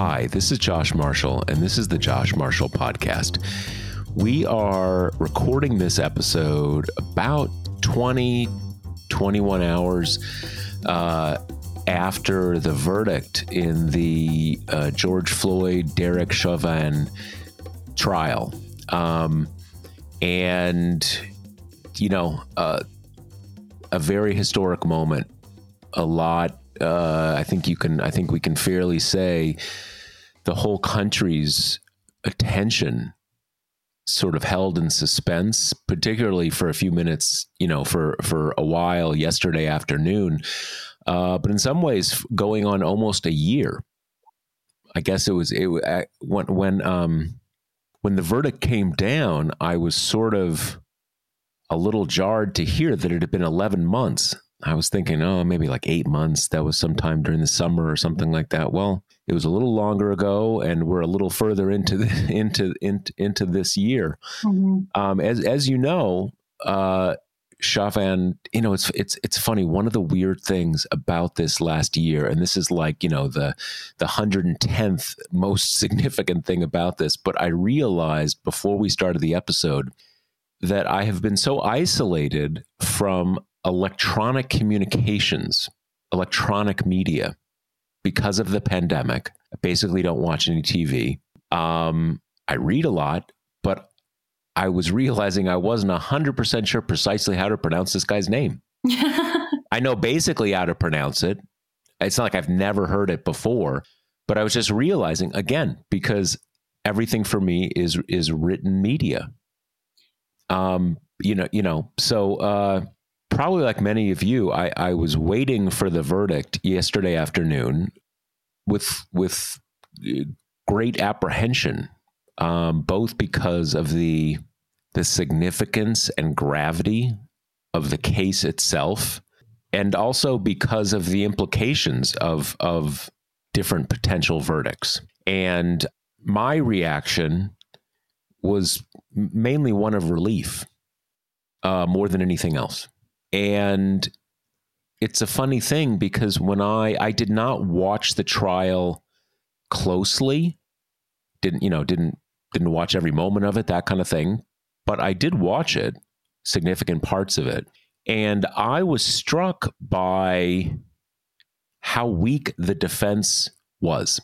Hi, this is Josh Marshall, and this is the Josh Marshall Podcast. We are recording this episode about 20, 21 hours uh, after the verdict in the uh, George Floyd, Derek Chauvin trial. Um, and, you know, uh, a very historic moment. A lot uh, I think you can. I think we can fairly say the whole country's attention sort of held in suspense, particularly for a few minutes. You know, for for a while yesterday afternoon, uh, but in some ways going on almost a year. I guess it was it when when um when the verdict came down. I was sort of a little jarred to hear that it had been 11 months I was thinking, oh, maybe like eight months. That was sometime during the summer or something like that. Well, it was a little longer ago, and we're a little further into the, into into, into this year. Mm-hmm. Um, as as you know, uh, Chauvin, you know, it's it's it's funny. One of the weird things about this last year, and this is like you know the the hundred and tenth most significant thing about this, but I realized before we started the episode that I have been so isolated from electronic communications, electronic media, because of the pandemic. I basically don't watch any TV. Um, I read a lot, but I was realizing I wasn't 100% sure precisely how to pronounce this guy's name. I know basically how to pronounce it. It's not like I've never heard it before, but I was just realizing again because everything for me is is written media. Um, you know, you know, so uh probably like many of you, I, I was waiting for the verdict yesterday afternoon with with uh, great apprehension, um, both because of the the significance and gravity of the case itself, and also because of the implications of of different potential verdicts. And my reaction was mainly one of relief, uh, more than anything else. And it's a funny thing because when I I did not watch the trial closely, didn't you know, didn't didn't watch every moment of it, that kind of thing, but I did watch it, significant parts of it. And I was struck by how weak the defense was.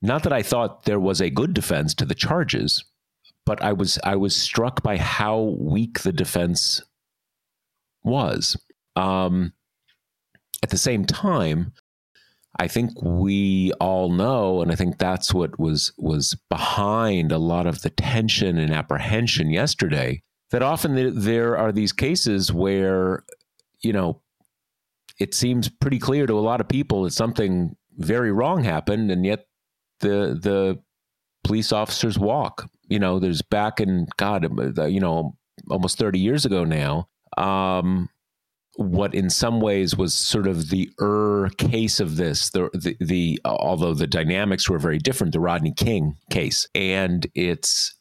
Not that I thought there was a good defense to the charges, but I was I was struck by how weak the defense was. Um, at the same time, I think we all know, and I think that's what was was behind a lot of the tension and apprehension yesterday. That often there are these cases where, you know, it seems pretty clear to a lot of people that something very wrong happened, and yet the the police officers walk. You know, there's back in God, you know, almost 30 years ago now um, what in some ways was sort of the er case of this the, the, the although the dynamics were very different the rodney king case and it's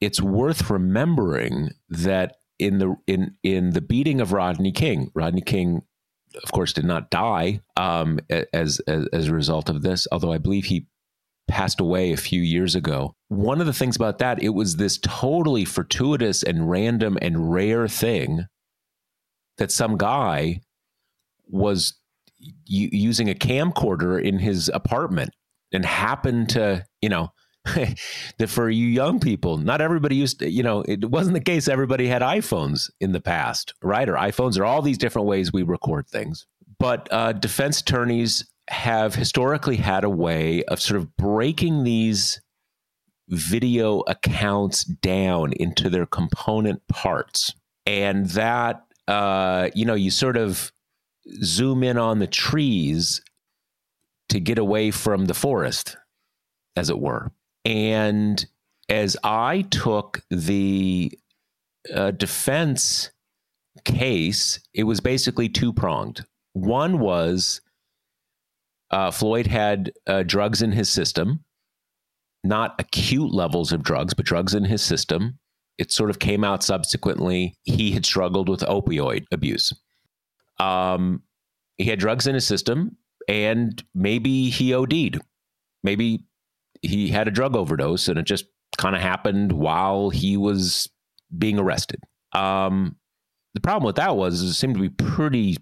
it's worth remembering that in the in in the beating of rodney king rodney king of course did not die um, as, as as a result of this although i believe he passed away a few years ago. One of the things about that, it was this totally fortuitous and random and rare thing that some guy was using a camcorder in his apartment and happened to, you know, that for you young people, not everybody used to, you know, it wasn't the case everybody had iPhones in the past, right? Or iPhones or all these different ways we record things. But uh, defense attorneys have historically had a way of sort of breaking these video accounts down into their component parts. And that uh, you know, you sort of zoom in on the trees to get away from the forest, as it were. And as I took the uh, defense case, it was basically two pronged. One was uh, Floyd had uh, drugs in his system, not acute levels of drugs, but drugs in his system. It sort of came out subsequently. He had struggled with opioid abuse. Um, he had drugs in his system, and maybe he OD'd. Maybe he had a drug overdose, and it just kind of happened while he was being arrested. Um, the problem with that was it seemed to be pretty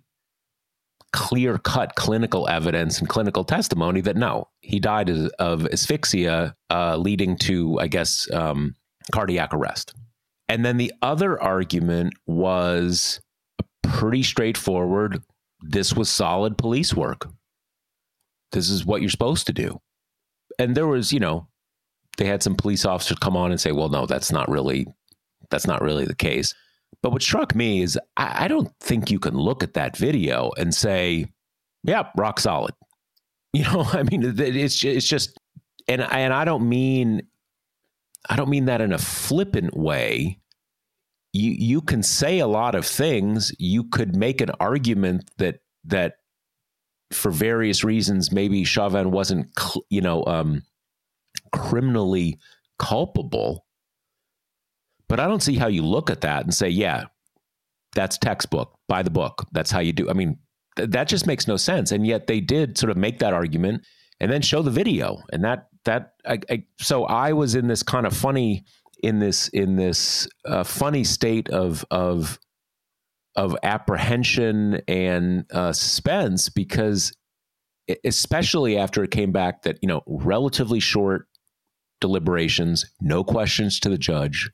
clear cut clinical evidence and clinical testimony that no, he died of asphyxia, uh, leading to, I guess, um, cardiac arrest. And then the other argument was pretty straightforward. This was solid police work. This is what you're supposed to do. And there was, you know, they had some police officers come on and say, well, no, that's not really, that's not really the case. But what struck me is I, I don't think you can look at that video and say, "Yep, rock solid." You know, I mean, it's it's just, and and I don't mean, I don't mean that in a flippant way. You you can say a lot of things. You could make an argument that that for various reasons, maybe Chauvin wasn't, you know, um, criminally culpable. But I don't see how you look at that and say, yeah, that's textbook, by the book. That's how you do. I mean, th- that just makes no sense. And yet they did sort of make that argument and then show the video. And that, that, I, I, so I was in this kind of funny, in this, in this uh, funny state of, of, of apprehension and uh, suspense because especially after it came back that you know relatively short deliberations no questions to the judge.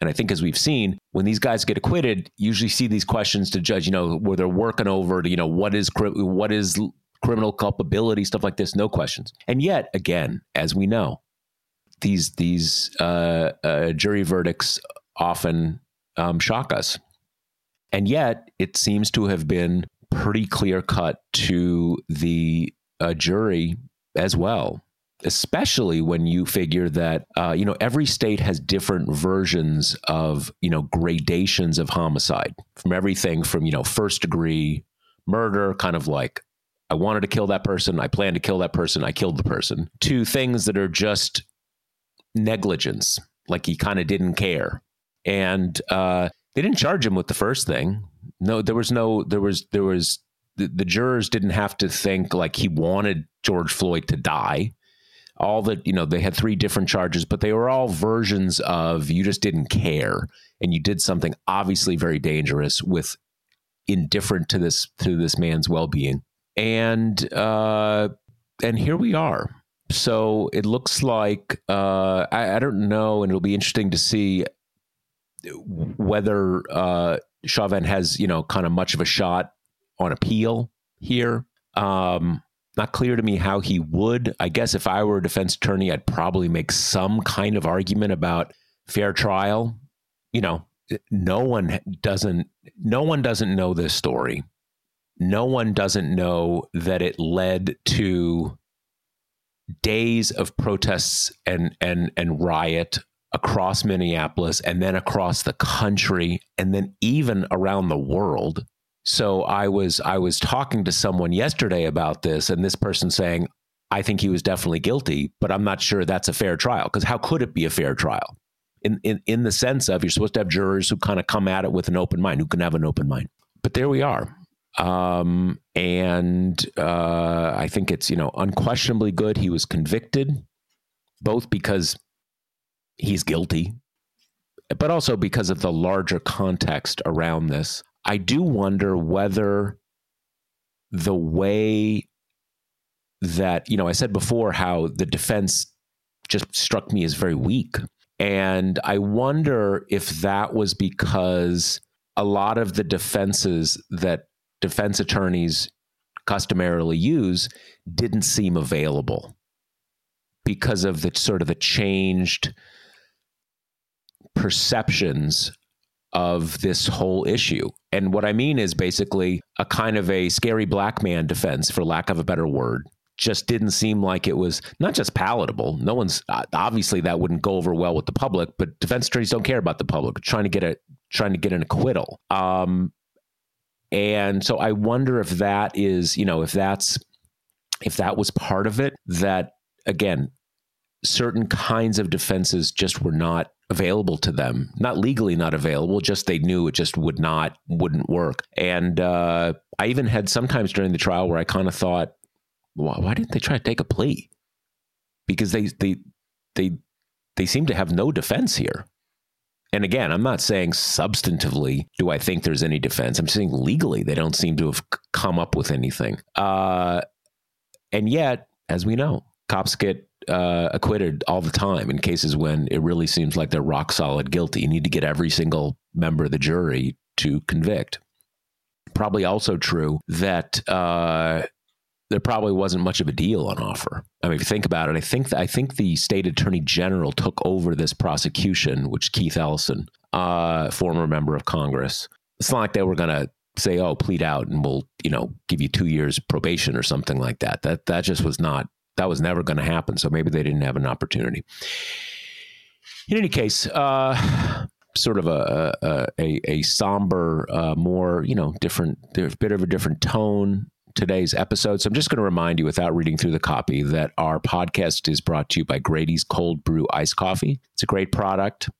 And I think as we've seen, when these guys get acquitted, usually see these questions to judge, you know, where they're working over to, you know, what is what is criminal culpability, stuff like this, no questions. And yet, again, as we know, these these uh, uh, jury verdicts often um, shock us, and yet it seems to have been pretty clear cut to the uh, jury as well especially when you figure that uh, you know every state has different versions of you know gradations of homicide from everything from you know first degree murder kind of like i wanted to kill that person. I planned to kill that person. I killed the person. To things that are just negligence like he kind of didn't care. And uh, they didn't charge him with the first thing. No there was no there was there was the, the jurors didn't have to think like he wanted george floyd to die. All that, you know they had three different charges but they were all versions of you just didn't care and you did something obviously very dangerous with indifferent to this to this man's well-being and uh and here we are so it looks like uh I, I don't know and it'll be interesting to see whether uh Chauvin has you know kind of much of a shot on appeal here um not clear to me how he would. I guess if I were a defense attorney, I'd probably make some kind of argument about fair trial. You know, no one doesn't no one doesn't know this story. No one doesn't know that it led to days of protests and and and riot across Minneapolis and then across the country and then even around the world so I was I was talking to someone yesterday about this, and this person saying, "I think he was definitely guilty, but I'm not sure that's a fair trial because how could it be a fair trial?" In, in in the sense of you're supposed to have jurors who kind of come at it with an open mind, who can have an open mind. But there we are, um, and uh, I think it's you know unquestionably good. He was convicted, both because he's guilty, but also because of the larger context around this. I do wonder whether the way that, you know, I said before how the defense just struck me as very weak. And I wonder if that was because a lot of the defenses that defense attorneys customarily use didn't seem available because of the sort of the changed perceptions of this whole issue. And what I mean is basically a kind of a scary black man defense, for lack of a better word. Just didn't seem like it was not just palatable. No one's uh, obviously that wouldn't go over well with the public, but defense attorneys don't care about the public. Trying to get a trying to get an acquittal. Um, and so I wonder if that is, you know, if that's if that was part of it. That again, certain kinds of defenses just were not available to them not legally not available just they knew it just would not wouldn't work and uh, i even had sometimes during the trial where i kind of thought why, why didn't they try to take a plea because they they they they seem to have no defense here and again i'm not saying substantively do i think there's any defense i'm saying legally they don't seem to have come up with anything uh, and yet as we know cops get uh, acquitted all the time in cases when it really seems like they're rock solid guilty. You need to get every single member of the jury to convict. Probably also true that uh, there probably wasn't much of a deal on offer. I mean, if you think about it, I think I think the state attorney general took over this prosecution, which Keith Ellison, uh, former member of Congress. It's not like they were going to say, "Oh, plead out, and we'll you know give you two years probation or something like that." That that just was not that was never going to happen. So maybe they didn't have an opportunity. In any case, uh, sort of a a, a, a somber, uh, more you know, different, bit of a different tone today's episode. So I'm just going to remind you, without reading through the copy, that our podcast is brought to you by Grady's Cold Brew Iced Coffee. It's a great product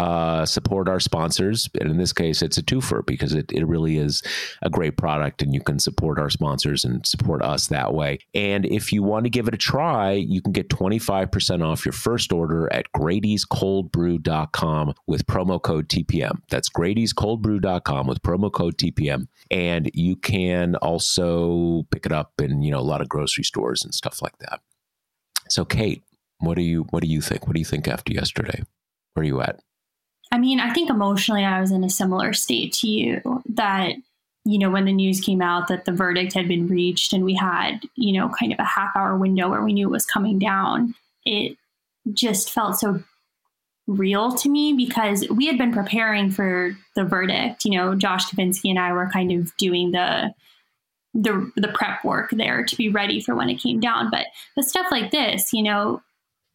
uh, support our sponsors. And in this case, it's a twofer because it, it really is a great product and you can support our sponsors and support us that way. And if you want to give it a try, you can get 25% off your first order at Grady'sColdBrew.com with promo code TPM. That's Grady'sColdBrew.com with promo code TPM. And you can also pick it up in, you know, a lot of grocery stores and stuff like that. So Kate, what do you what do you think? What do you think after yesterday? Where are you at? I mean, I think emotionally I was in a similar state to you that, you know, when the news came out that the verdict had been reached and we had, you know, kind of a half hour window where we knew it was coming down, it just felt so real to me because we had been preparing for the verdict. You know, Josh Kovensky and I were kind of doing the the the prep work there to be ready for when it came down. But but stuff like this, you know,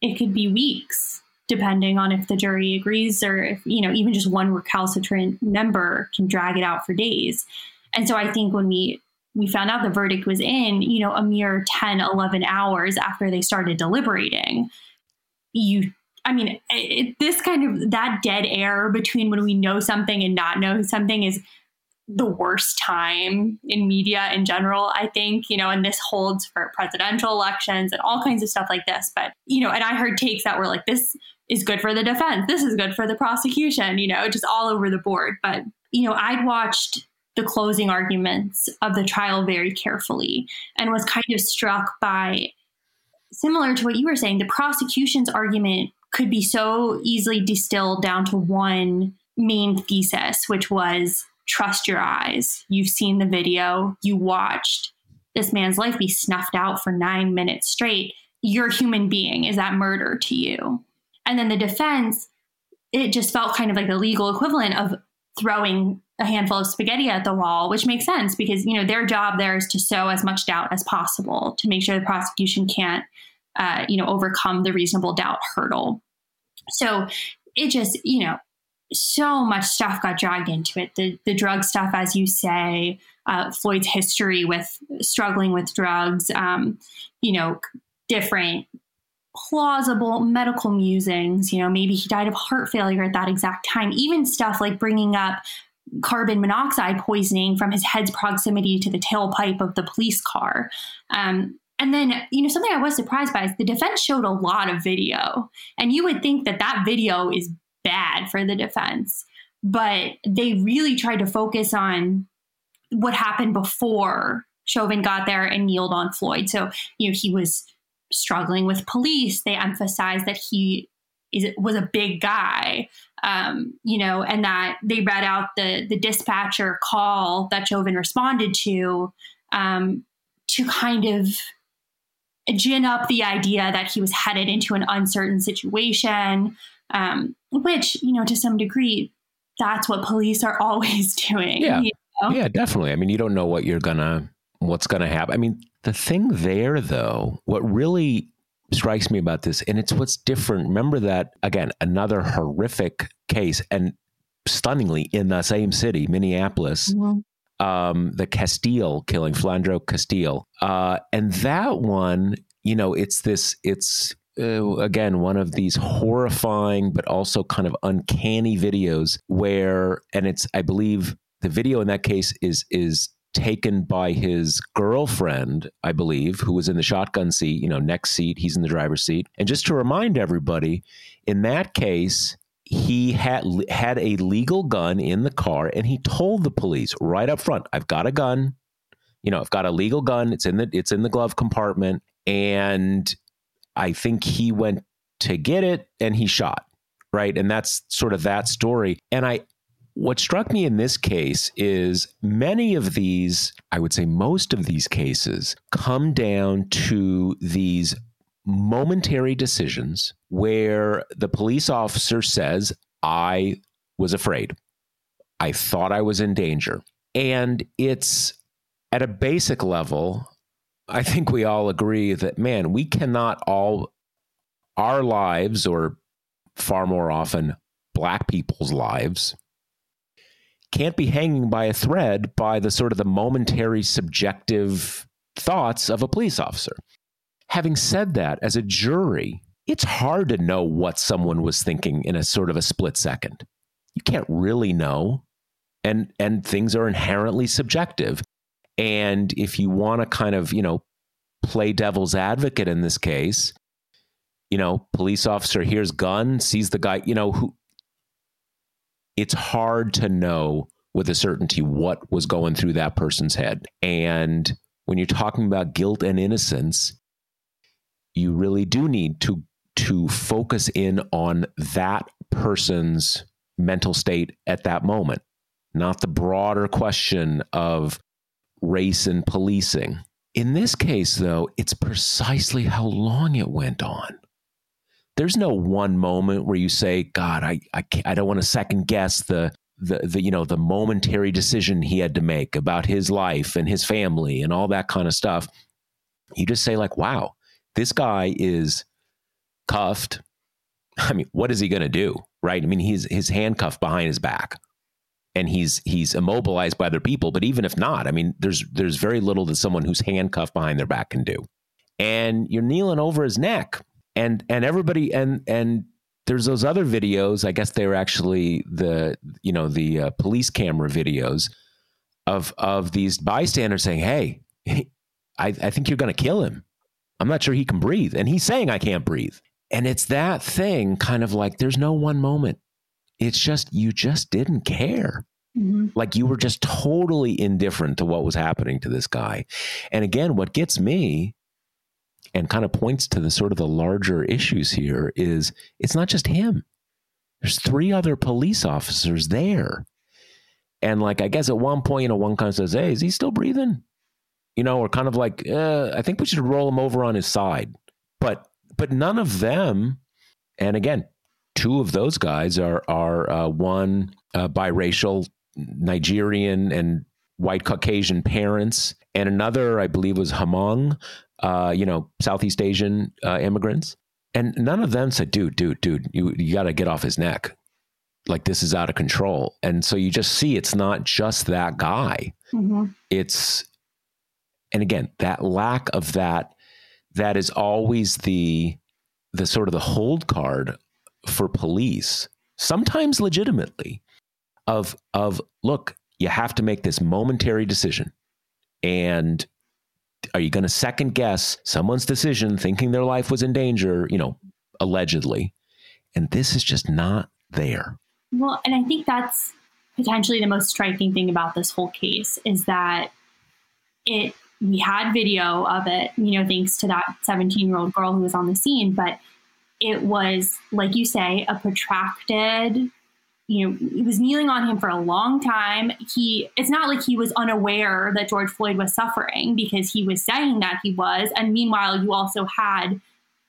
it could be weeks depending on if the jury agrees or if, you know, even just one recalcitrant member can drag it out for days. And so I think when we we found out the verdict was in, you know, a mere 10, 11 hours after they started deliberating, you I mean, it, this kind of that dead air between when we know something and not know something is the worst time in media in general, I think, you know, and this holds for presidential elections and all kinds of stuff like this. But, you know, and I heard takes that were like, this is good for the defense. This is good for the prosecution, you know, just all over the board. But, you know, I'd watched the closing arguments of the trial very carefully and was kind of struck by similar to what you were saying, the prosecution's argument could be so easily distilled down to one main thesis, which was trust your eyes. You've seen the video, you watched this man's life be snuffed out for nine minutes straight. You're a human being. Is that murder to you? And then the defense, it just felt kind of like the legal equivalent of throwing a handful of spaghetti at the wall, which makes sense because you know their job there is to sow as much doubt as possible to make sure the prosecution can't, uh, you know, overcome the reasonable doubt hurdle. So it just, you know, so much stuff got dragged into it. The the drug stuff, as you say, uh, Floyd's history with struggling with drugs, um, you know, different plausible medical musings. You know, maybe he died of heart failure at that exact time. Even stuff like bringing up carbon monoxide poisoning from his head's proximity to the tailpipe of the police car. Um, and then, you know, something I was surprised by is the defense showed a lot of video. And you would think that that video is bad for the defense, but they really tried to focus on what happened before Chauvin got there and kneeled on Floyd. So, you know, he was struggling with police. They emphasized that he is, was a big guy, um, you know, and that they read out the the dispatcher call that Chauvin responded to um, to kind of gin up the idea that he was headed into an uncertain situation, um, which you know to some degree that's what police are always doing. Yeah. You know? Yeah, definitely. I mean, you don't know what you're gonna what's gonna happen. I mean, the thing there though, what really strikes me about this, and it's what's different. Remember that again, another horrific case, and stunningly in the same city, Minneapolis. Mm-hmm. Um, the Castile killing, Philando Castile, uh, and that one, you know, it's this, it's uh, again one of these horrifying but also kind of uncanny videos where, and it's, I believe, the video in that case is is taken by his girlfriend, I believe, who was in the shotgun seat, you know, next seat, he's in the driver's seat. And just to remind everybody, in that case, he had had a legal gun in the car and he told the police right up front, I've got a gun. You know, I've got a legal gun. It's in the it's in the glove compartment and I think he went to get it and he shot, right? And that's sort of that story. And I what struck me in this case is many of these, I would say most of these cases, come down to these momentary decisions where the police officer says, I was afraid. I thought I was in danger. And it's at a basic level, I think we all agree that, man, we cannot all, our lives, or far more often, Black people's lives, can't be hanging by a thread by the sort of the momentary subjective thoughts of a police officer. Having said that, as a jury, it's hard to know what someone was thinking in a sort of a split second. You can't really know. And and things are inherently subjective. And if you want to kind of, you know, play devil's advocate in this case, you know, police officer hears gun, sees the guy, you know, who it's hard to know with a certainty what was going through that person's head. And when you're talking about guilt and innocence, you really do need to to focus in on that person's mental state at that moment, not the broader question of race and policing. In this case, though, it's precisely how long it went on there's no one moment where you say, God, I, I, I don't want to second guess the, the, the, you know, the momentary decision he had to make about his life and his family and all that kind of stuff. You just say like, wow, this guy is cuffed. I mean, what is he going to do? Right. I mean, he's his handcuffed behind his back and he's he's immobilized by other people. But even if not, I mean, there's there's very little that someone who's handcuffed behind their back can do. And you're kneeling over his neck and and everybody and and there's those other videos. I guess they were actually the you know the uh, police camera videos of of these bystanders saying, "Hey, I, I think you're going to kill him. I'm not sure he can breathe," and he's saying, "I can't breathe." And it's that thing, kind of like there's no one moment. It's just you just didn't care. Mm-hmm. Like you were just totally indifferent to what was happening to this guy. And again, what gets me and kind of points to the sort of the larger issues here is it's not just him. There's three other police officers there. And like, I guess at one point, you know, one kind of says, Hey, is he still breathing? You know, or kind of like, uh, I think we should roll him over on his side. But, but none of them, and again, two of those guys are, are uh, one uh, biracial Nigerian and white Caucasian parents, and another, I believe, was Hmong, uh, you know, Southeast Asian uh, immigrants. And none of them said, dude, dude, dude, you, you got to get off his neck. Like this is out of control. And so you just see it's not just that guy. Mm-hmm. It's, and again, that lack of that, that is always the, the sort of the hold card for police, sometimes legitimately, of, of look, you have to make this momentary decision. And are you going to second guess someone's decision thinking their life was in danger, you know, allegedly? And this is just not there. Well, and I think that's potentially the most striking thing about this whole case is that it we had video of it, you know, thanks to that 17 year old girl who was on the scene, but it was, like you say, a protracted you know, he was kneeling on him for a long time. He, it's not like he was unaware that George Floyd was suffering because he was saying that he was. And meanwhile, you also had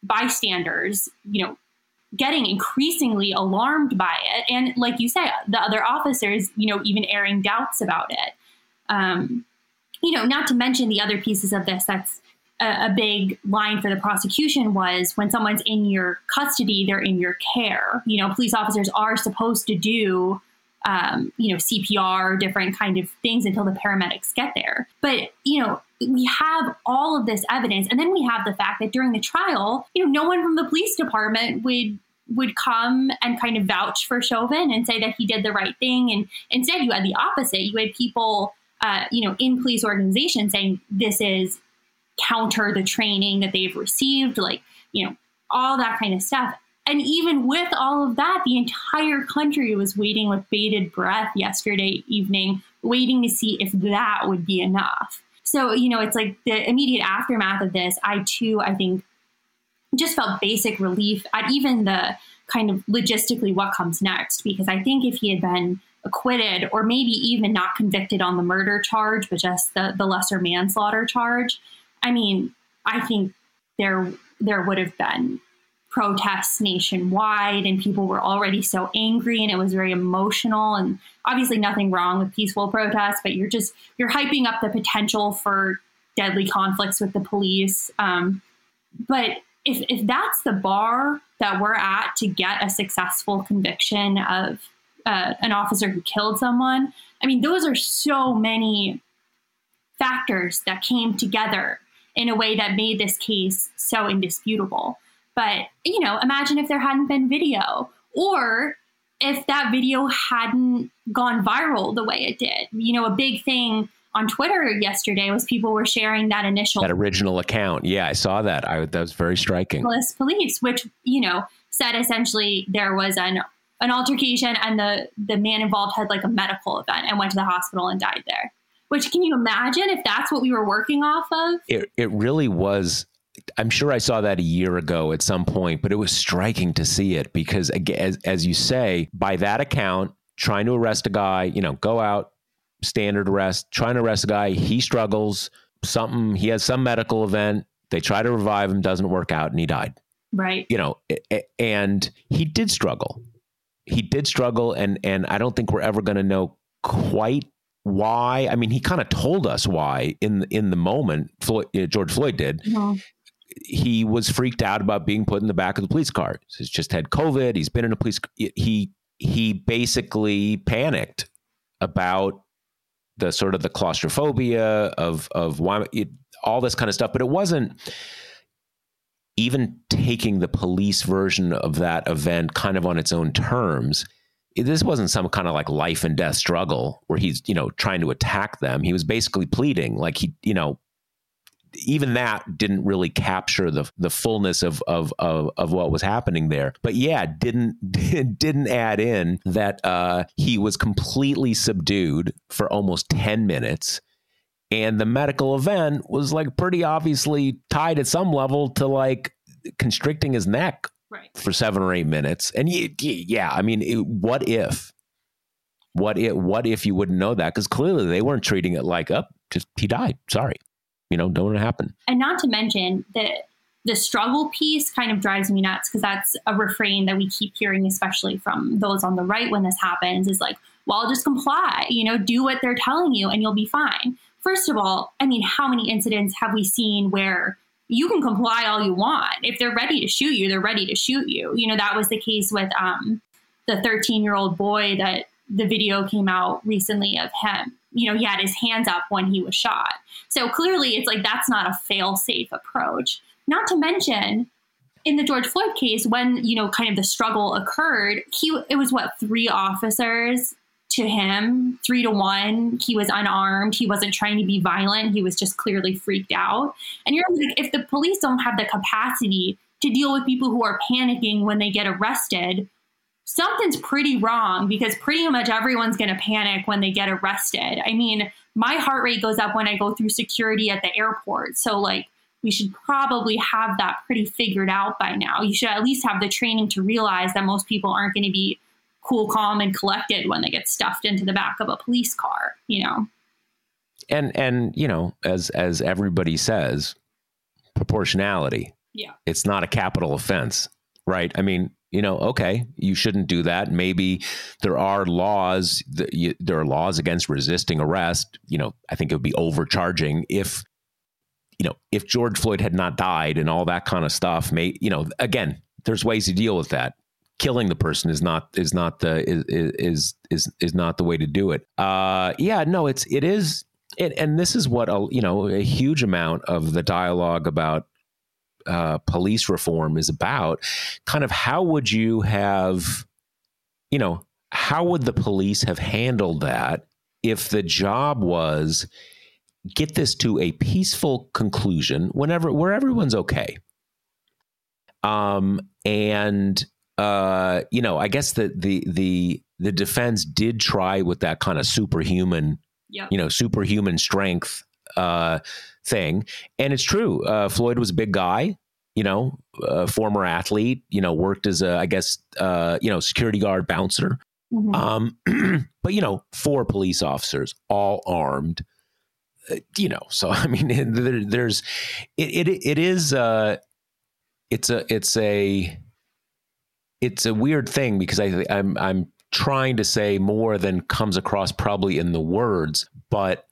bystanders, you know, getting increasingly alarmed by it. And like you say, the other officers, you know, even airing doubts about it. Um, you know, not to mention the other pieces of this that's a, a, big line for the prosecution was when someone's in your custody, they're in your care. You know, police officers are supposed to do, um, you know, CPR, different kind of things until the paramedics get there. But, you know, we have all of this evidence. And then we have the fact that during the trial, you know, no one from the police department would would come and kind of vouch for Chauvin and say that he did the right thing. And instead, you had the opposite. You had people, uh, you know, in police organizations saying this is counter the training that they've received, like, you know, all that kind of stuff. And even with all of that, the entire country was waiting with bated breath yesterday evening, waiting to see if that would be enough. So, you know, it's like the immediate aftermath of this, I too, I think, just felt basic relief at even the kind of logistically what comes next. Because I think if he had been acquitted or maybe even not convicted on the murder charge, but just the, the lesser manslaughter charge, I mean, I think there there would have been protests nationwide and people were already so angry and it was very emotional and obviously nothing wrong with peaceful protests but you're just you're hyping up the potential for deadly conflicts with the police. Um, but if, if that's the bar that we're at to get a successful conviction of uh, an officer who killed someone i mean those are so many factors that came together in a way that made this case so indisputable but, you know, imagine if there hadn't been video or if that video hadn't gone viral the way it did. You know, a big thing on Twitter yesterday was people were sharing that initial that original account. Yeah, I saw that. I that was very striking. Police, which you know said essentially there was an an altercation and the the man involved had like a medical event and went to the hospital and died there. Which can you imagine if that's what we were working off of? It it really was I'm sure I saw that a year ago at some point, but it was striking to see it because, as, as you say, by that account, trying to arrest a guy, you know, go out, standard arrest, trying to arrest a guy, he struggles, something, he has some medical event, they try to revive him, doesn't work out, and he died. Right. You know, and he did struggle. He did struggle, and and I don't think we're ever going to know quite why. I mean, he kind of told us why in in the moment. Floyd, eh, George Floyd did, uh-huh he was freaked out about being put in the back of the police car. He's just had COVID. He's been in a police. Eh, he he basically panicked about the sort of the claustrophobia of of why it, all this kind of stuff. But it wasn't even taking the police version of that event kind of on its own terms. This wasn't some kind of like life and death struggle where he's you know trying to attack them. He was basically pleading like he you know even that didn't really capture the the fullness of of of, of what was happening there. But yeah, didn't didn't add in that uh, he was completely subdued for almost ten minutes. And the medical event was like pretty obviously tied at some level to like constricting his neck right. for seven or eight minutes. And yeah, I mean, it, what if? What if? What if you wouldn't know that? Because clearly they weren't treating it like up. Oh, just he died. Sorry you know, don't happen. And not to mention that the struggle piece kind of drives me nuts because that's a refrain that we keep hearing, especially from those on the right when this happens, is like, well, just comply, you know, do what they're telling you and you'll be fine. First of all, I mean, how many incidents have we seen where you can comply all you want? If they're ready to shoot you, they're ready to shoot you. You know, that was the case with um, the 13 year old boy that the video came out recently of him you know, he had his hands up when he was shot. So clearly it's like that's not a fail safe approach. Not to mention, in the George Floyd case, when, you know, kind of the struggle occurred, he it was what, three officers to him, three to one. He was unarmed. He wasn't trying to be violent. He was just clearly freaked out. And you're like, if the police don't have the capacity to deal with people who are panicking when they get arrested, something's pretty wrong because pretty much everyone's going to panic when they get arrested. I mean, my heart rate goes up when I go through security at the airport. So, like, we should probably have that pretty figured out by now. You should at least have the training to realize that most people aren't going to be cool, calm, and collected when they get stuffed into the back of a police car, you know? And, and, you know, as, as everybody says, proportionality. Yeah. It's not a capital offense, right? I mean, you know, okay, you shouldn't do that. Maybe there are laws. That you, there are laws against resisting arrest. You know, I think it would be overcharging if, you know, if George Floyd had not died and all that kind of stuff. May you know, again, there's ways to deal with that. Killing the person is not is not the is is is is not the way to do it. Uh, yeah, no, it's it is. It, and this is what a you know a huge amount of the dialogue about uh, police reform is about. Kind of how would you have, you know, how would the police have handled that if the job was get this to a peaceful conclusion whenever where everyone's okay? Um, and uh, you know, I guess the the the the defense did try with that kind of superhuman, yep. you know, superhuman strength uh, thing. And it's true. Uh, Floyd was a big guy, you know, a former athlete, you know, worked as a, I guess, uh, you know, security guard bouncer. Mm-hmm. Um, but, you know, four police officers, all armed, uh, you know, so, I mean, there, there's, it, it, it is, uh, it's a, it's a, it's a weird thing because I, I'm, I'm trying to say more than comes across probably in the words, but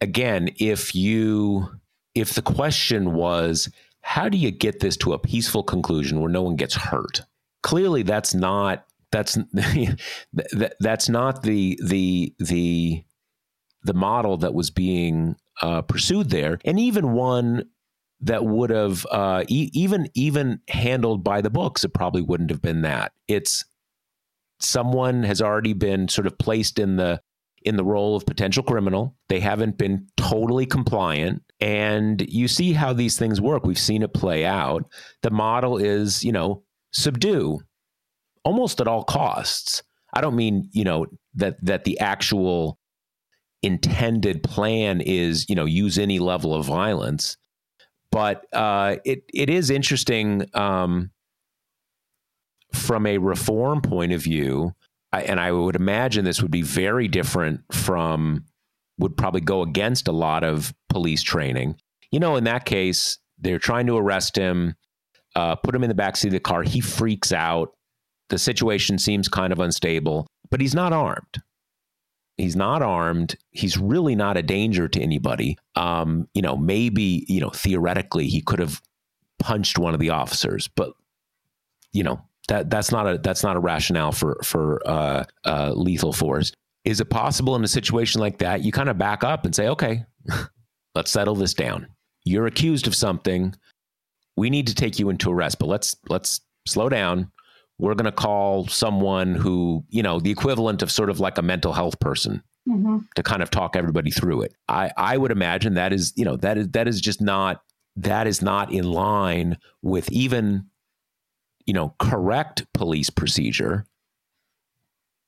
again, if you if the question was how do you get this to a peaceful conclusion where no one gets hurt? Clearly that's not that's that, that's not the the the the model that was being uh, pursued there, and even one that would have uh, e- even even handled by the books, it probably wouldn't have been that. It's someone has already been sort of placed in the in the role of potential criminal. They haven't been totally compliant. And you see how these things work. We've seen it play out. The model is, you know, subdue almost at all costs. I don't mean, you know, that that the actual intended plan is, you know, use any level of violence. But uh, it it is interesting um, from a reform point of view I, and I would imagine this would be very different from, would probably go against a lot of police training. You know, in that case, they're trying to arrest him, uh, put him in the backseat of the car. He freaks out. The situation seems kind of unstable, but he's not armed. He's not armed. He's really not a danger to anybody. Um, you know, maybe, you know, theoretically he could have punched one of the officers, but you know, that that's not a that's not a rationale for for uh, uh, lethal force. Is it possible in a situation like that you kind of back up and say, okay, let's settle this down. You're accused of something. We need to take you into arrest, but let's let's slow down. We're going to call someone who you know the equivalent of sort of like a mental health person mm-hmm. to kind of talk everybody through it. I I would imagine that is you know that is that is just not that is not in line with even you know, correct police procedure.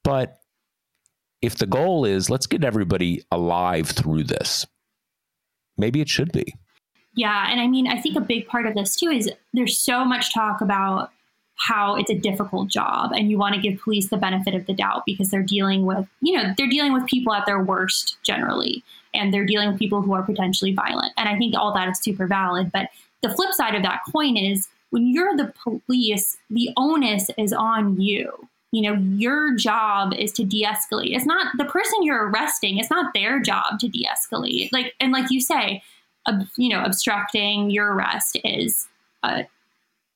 But if the goal is let's get everybody alive through this, maybe it should be. Yeah. And I mean, I think a big part of this too is there's so much talk about how it's a difficult job and you want to give police the benefit of the doubt because they're dealing with, you know, they're dealing with people at their worst generally and they're dealing with people who are potentially violent. And I think all that is super valid. But the flip side of that coin is when you're the police, the onus is on you. You know, your job is to de escalate. It's not the person you're arresting, it's not their job to de escalate. Like, and like you say, ob, you know, obstructing your arrest is, a,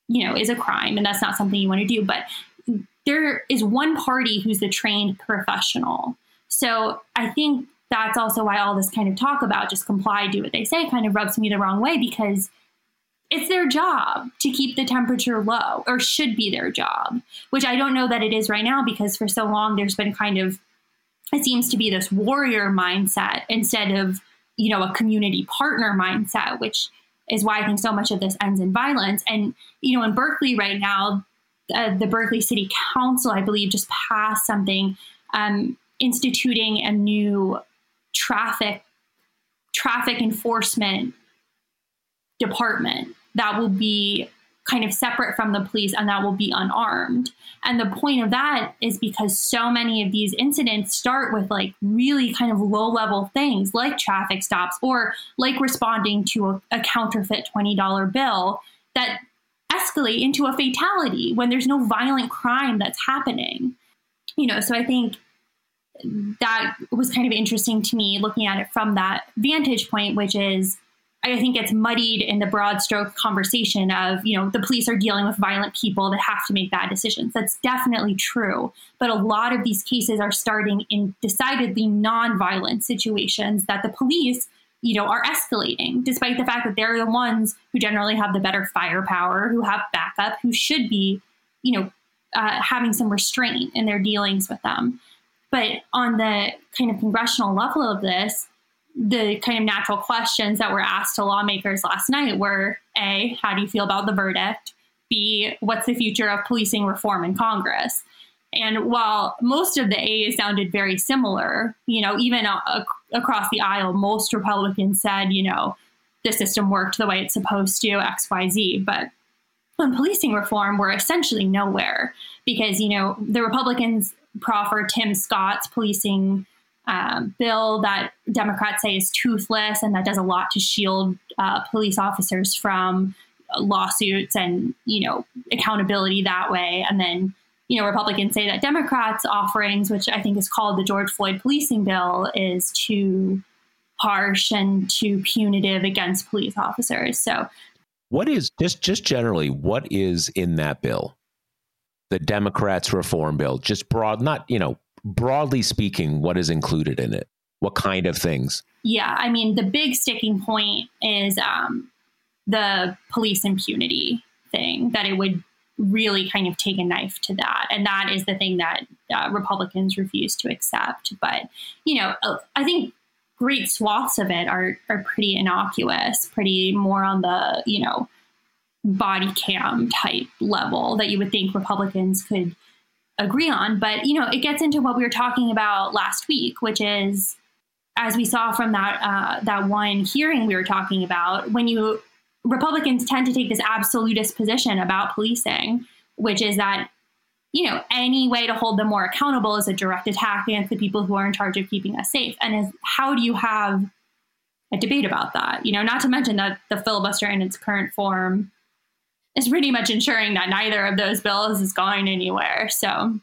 you know, is a crime, and that's not something you want to do. But there is one party who's the trained professional. So I think that's also why all this kind of talk about just comply, do what they say kind of rubs me the wrong way because it's their job to keep the temperature low or should be their job which i don't know that it is right now because for so long there's been kind of it seems to be this warrior mindset instead of you know a community partner mindset which is why i think so much of this ends in violence. And you know in berkeley right now uh, the berkeley city council i believe just passed something um, instituting a new traffic traffic enforcement department that will be kind of separate from the police and that will be unarmed. And the point of that is because so many of these incidents start with like really kind of low level things like traffic stops or like responding to a, a counterfeit $20 bill that escalate into a fatality when there's no violent crime that's happening. You know, so I think that was kind of interesting to me looking at it from that vantage point, which is I think it's muddied in the broad stroke conversation of, you know, the police are dealing with violent people that have to make bad decisions. That's definitely true. But a lot of these cases are starting in decidedly non-violent situations that the police, you know, are escalating, despite the fact that they're the ones who generally have the better firepower, who have backup, who should be, you know, uh, having some restraint in their dealings with them. But on the kind of congressional level of this, the kind of natural questions that were asked to lawmakers last night were A, how do you feel about the verdict? B, what's the future of policing reform in Congress? And while most of the A's sounded very similar, you know, even uh, across the aisle, most Republicans said, you know, the system worked the way it's supposed to, X, Y, Z. But on policing reform, we're essentially nowhere because, you know, the Republicans proffer Tim Scott's policing um, bill that Democrats say is toothless and that does a lot to shield uh, police officers from lawsuits and you know accountability that way. And then you know Republicans say that Democrats' offerings, which I think is called the George Floyd policing bill, is too harsh and too punitive against police officers. So, what is just just generally what is in that bill? The Democrats' reform bill, just broad, not you know broadly speaking, what is included in it? What kind of things? Yeah, I mean, the big sticking point is um, the police impunity thing, that it would really kind of take a knife to that. And that is the thing that uh, Republicans refuse to accept. But, you know, uh, I think great swaths of it are, are pretty innocuous, pretty more on the, you know, body cam type level that you would think Republicans could agree on. But, you know, it gets into what we were talking about last week, which is, as we saw from that uh, that one hearing we were talking about, when you Republicans tend to take this absolutist position about policing, which is that you know any way to hold them more accountable is a direct attack against the people who are in charge of keeping us safe. And is how do you have a debate about that? You know, not to mention that the filibuster in its current form is pretty much ensuring that neither of those bills is going anywhere. So,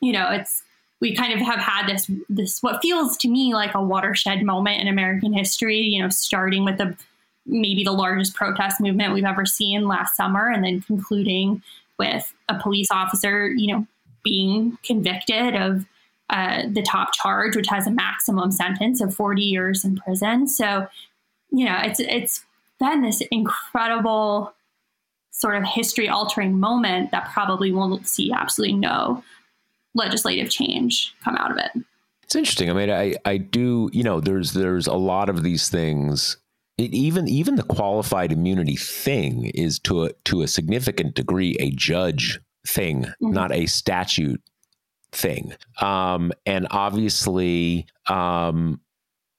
you know, it's we kind of have had this this what feels to me like a watershed moment in American history. You know, starting with the maybe the largest protest movement we've ever seen last summer, and then concluding with a police officer, you know, being convicted of uh, the top charge, which has a maximum sentence of 40 years in prison. So, you know, it's it's been this incredible sort of history altering moment that probably won't see absolutely no legislative change come out of it. It's interesting. I mean, I, I do, you know, there's there's a lot of these things. It, even even the qualified immunity thing is to a to a significant degree a judge thing, mm-hmm. not a statute thing. Um, and obviously, um,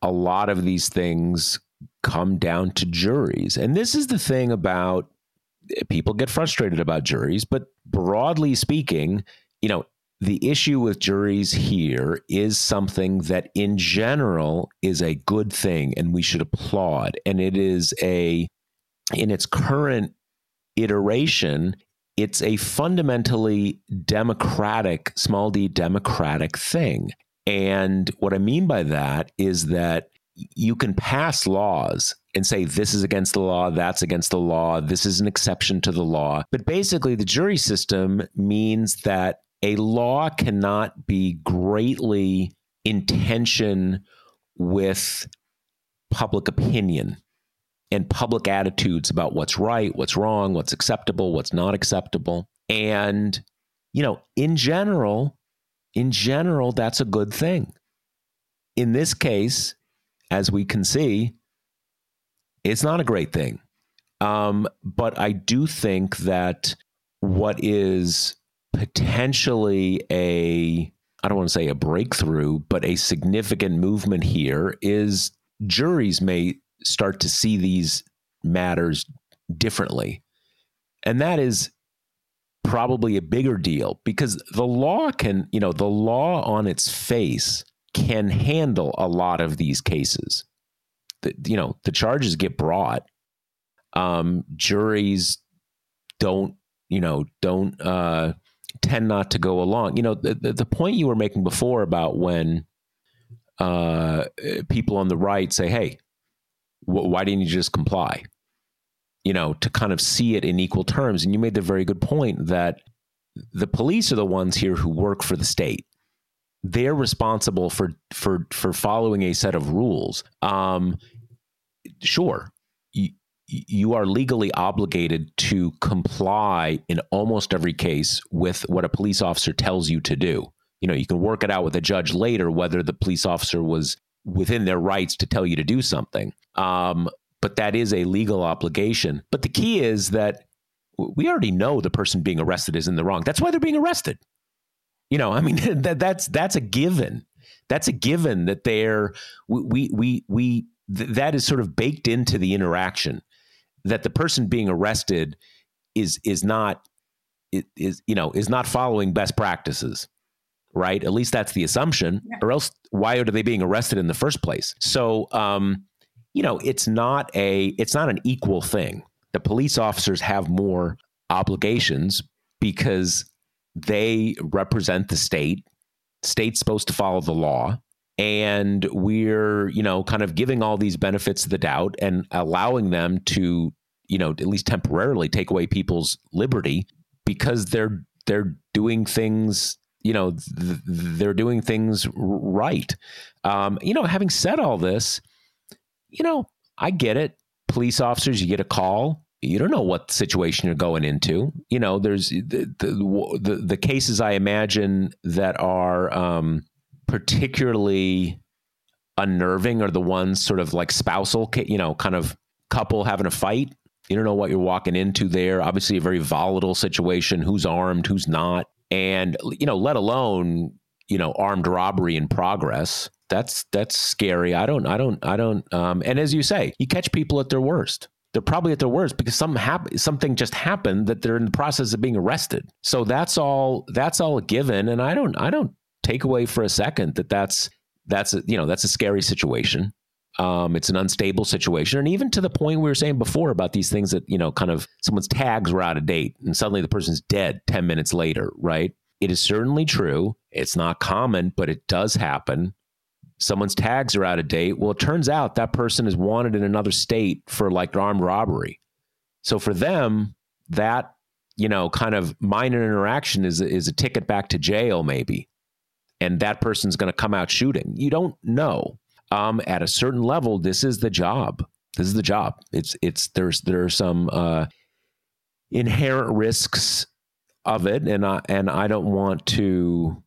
a lot of these things come down to juries. And this is the thing about people get frustrated about juries, but broadly speaking, you know, the issue with juries here is something that in general is a good thing and we should applaud. And it is a, in its current iteration, it's a fundamentally democratic, small d democratic thing. And what I mean by that is that you can pass laws and say this is against the law, that's against the law, this is an exception to the law. But basically, the jury system means that a law cannot be greatly in tension with public opinion and public attitudes about what's right, what's wrong, what's acceptable, what's not acceptable. And, you know, in general, in general, that's a good thing. In this case, as we can see, it's not a great thing. Um, but I do think that what is potentially a, I don't want to say a breakthrough, but a significant movement here is juries may start to see these matters differently. And that is probably a bigger deal because the law can, you know, the law on its face can handle a lot of these cases. The, you know, the charges get brought. Um, juries don't you know don't uh, tend not to go along. You know, the, the, the point you were making before about when uh, people on the right say, "Hey, wh- why didn't you just comply?" You know, to kind of see it in equal terms. And you made the very good point that the police are the ones here who work for the state. They're responsible for for for following a set of rules. Um, sure, you are legally obligated to comply in almost every case with what a police officer tells you to do. You know, you can work it out with a judge later whether the police officer was within their rights to tell you to do something. Um, but that is a legal obligation. But the key is that we already know the person being arrested is in the wrong. That's why they're being arrested. You know, I mean that that's that's a given. That's a given that they're we we we that is sort of baked into the interaction. That the person being arrested is is not is you know is not following best practices right? At least that's the assumption. Yeah. or else why are they being arrested in the first place? So um you know it's not a it's not an equal thing. The police officers have more obligations because they represent the state. State's supposed to follow the law and we're you know kind of giving all these benefits of the doubt and allowing them to you know at least temporarily take away people's liberty because they're they're doing things you know th- they're doing things right. Um, you know having said all this you know i get it. Police officers you get a call. You don't know what situation you're going into. You know there's the the, the, the cases i imagine that are um, particularly unnerving are the ones sort of like spousal, you know, kind of couple having a fight. You don't know what you're walking into there. Obviously, a very volatile situation. Who's armed? Who's not? And you know, let alone you know armed robbery in progress. That's that's scary. I don't. I don't. I don't. Um, and as you say, you catch people at their worst. They're probably at their worst because something hap- something just happened that they're in the process of being arrested. So that's all. That's all a given. And I don't. I don't take away for a second that that's that's a, you know that's a scary situation. Um, it's an unstable situation, and even to the point we were saying before about these things that you know, kind of someone's tags were out of date, and suddenly the person's dead ten minutes later. Right? It is certainly true. It's not common, but it does happen. Someone's tags are out of date. Well, it turns out that person is wanted in another state for like armed robbery. So for them, that you know, kind of minor interaction is is a ticket back to jail, maybe and that person's going to come out shooting. You don't know. Um, at a certain level, this is the job. This is the job. It's it's there's there are some uh, inherent risks of it, and I and I don't want to.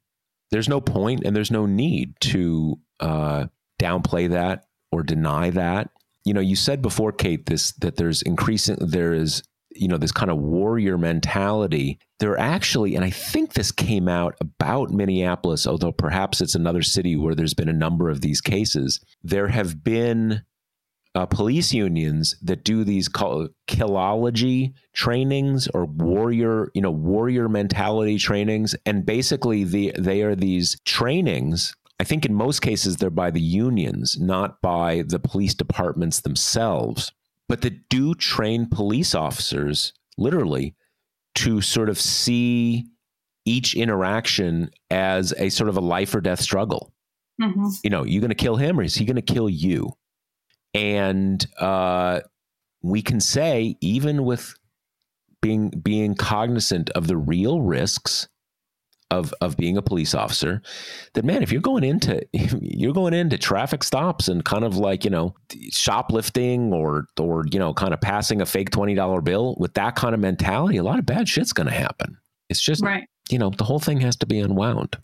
There's no point, and there's no need to uh, downplay that or deny that. You know, you said before, Kate, this that there's increasing there is you know this kind of warrior mentality there actually and i think this came out about minneapolis although perhaps it's another city where there's been a number of these cases. There have been uh, police unions that do these call, killology trainings or warrior you know warrior mentality trainings. And basically the they are these trainings. I think in most cases they're by the unions, not by the police departments themselves but that do train police officers literally to sort of see each interaction as a sort of a life or death struggle. Mm-hmm. You know, you're going to kill him or is he going to kill you? And uh, we can say, even with being being cognizant of the real risks of of being a police officer that man if you're going into you're going into traffic stops and kind of like you know shoplifting or or you know kind of passing a fake $20 bill with that kind of mentality a lot of bad shit's going to happen it's just right. you know the whole thing has to be unwound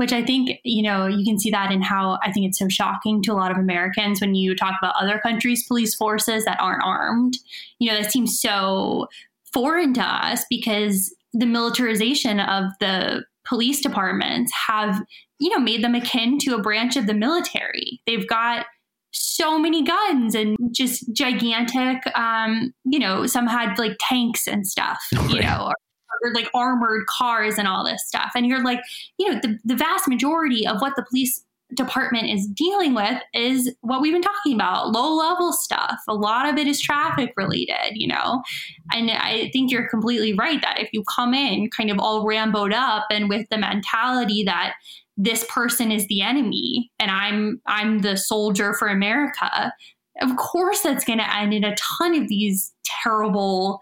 which I think, you know, you can see that in how I think it's so shocking to a lot of Americans when you talk about other countries' police forces that aren't armed. You know, that seems so foreign to us because the militarization of the police departments have, you know, made them akin to a branch of the military. They've got so many guns and just gigantic, um, you know, some had like tanks and stuff, you know, or, or, like armored cars and all this stuff. And you're like, you know, the, the vast majority of what the police department is dealing with is what we've been talking about low level stuff. A lot of it is traffic related, you know. And I think you're completely right that if you come in kind of all ramboed up and with the mentality that this person is the enemy and I'm I'm the soldier for America, of course that's going to end in a ton of these terrible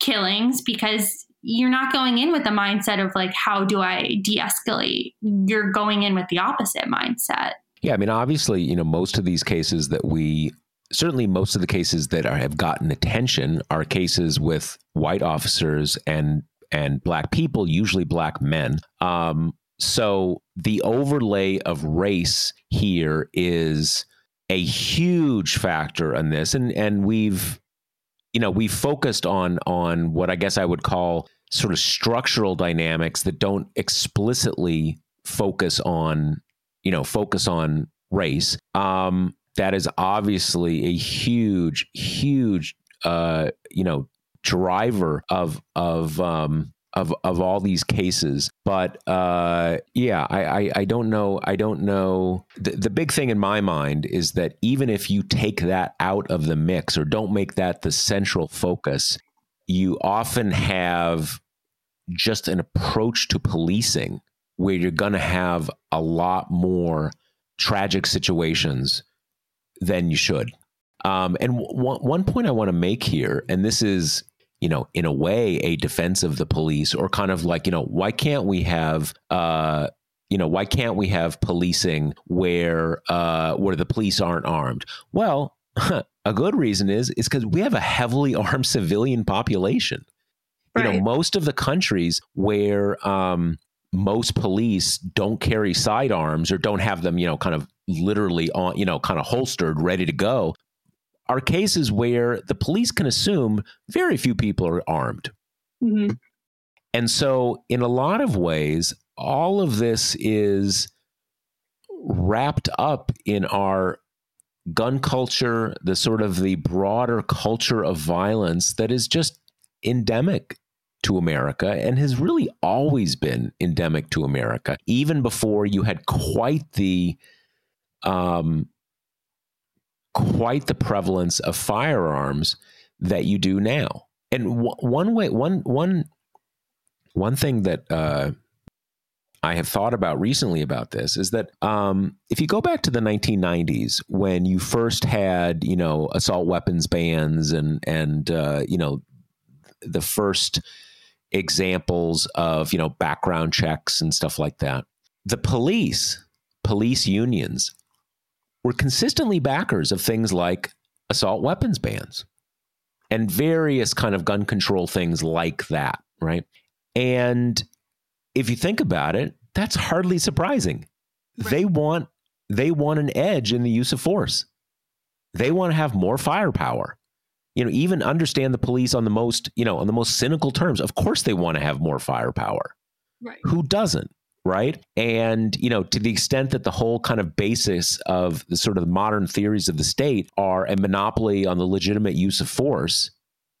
killings because you're not going in with the mindset of like how do i de-escalate? You're going in with the opposite mindset. Yeah i mean obviously you know most of these cases that we certainly most of the cases that are, have gotten attention are cases with white officers and and black people usually black men. Um, so the overlay of race here is a huge factor in this and and we've you know we've focused on on what i guess i would call sort of structural dynamics that don't explicitly focus on you know focus on race um, that is obviously a huge huge uh, you know driver of of um, of of all these cases. But uh, yeah, I, I, I don't know. I don't know. The, the big thing in my mind is that even if you take that out of the mix or don't make that the central focus, you often have just an approach to policing where you're going to have a lot more tragic situations than you should. Um, and w- one point I want to make here, and this is, you know, in a way, a defense of the police, or kind of like, you know, why can't we have, uh, you know, why can't we have policing where uh, where the police aren't armed? Well, a good reason is is because we have a heavily armed civilian population. Right. You know, most of the countries where um, most police don't carry sidearms or don't have them, you know, kind of literally on, you know, kind of holstered, ready to go, are cases where the police can assume very few people are armed. Mm-hmm. And so, in a lot of ways, all of this is wrapped up in our gun culture, the sort of the broader culture of violence that is just endemic to America and has really always been endemic to America, even before you had quite the um, quite the prevalence of firearms that you do now. And w- one way, one one one thing that uh, I have thought about recently about this is that um, if you go back to the 1990s when you first had you know assault weapons bans and and uh, you know the first examples of you know background checks and stuff like that. The police police unions were consistently backers of things like assault weapons bans and various kind of gun control things like that right? And if you think about it that's hardly surprising. Right. they want they want an edge in the use of force. They want to have more firepower you know, even understand the police on the most, you know, on the most cynical terms. Of course, they want to have more firepower. Right. Who doesn't? Right. And, you know, to the extent that the whole kind of basis of the sort of modern theories of the state are a monopoly on the legitimate use of force,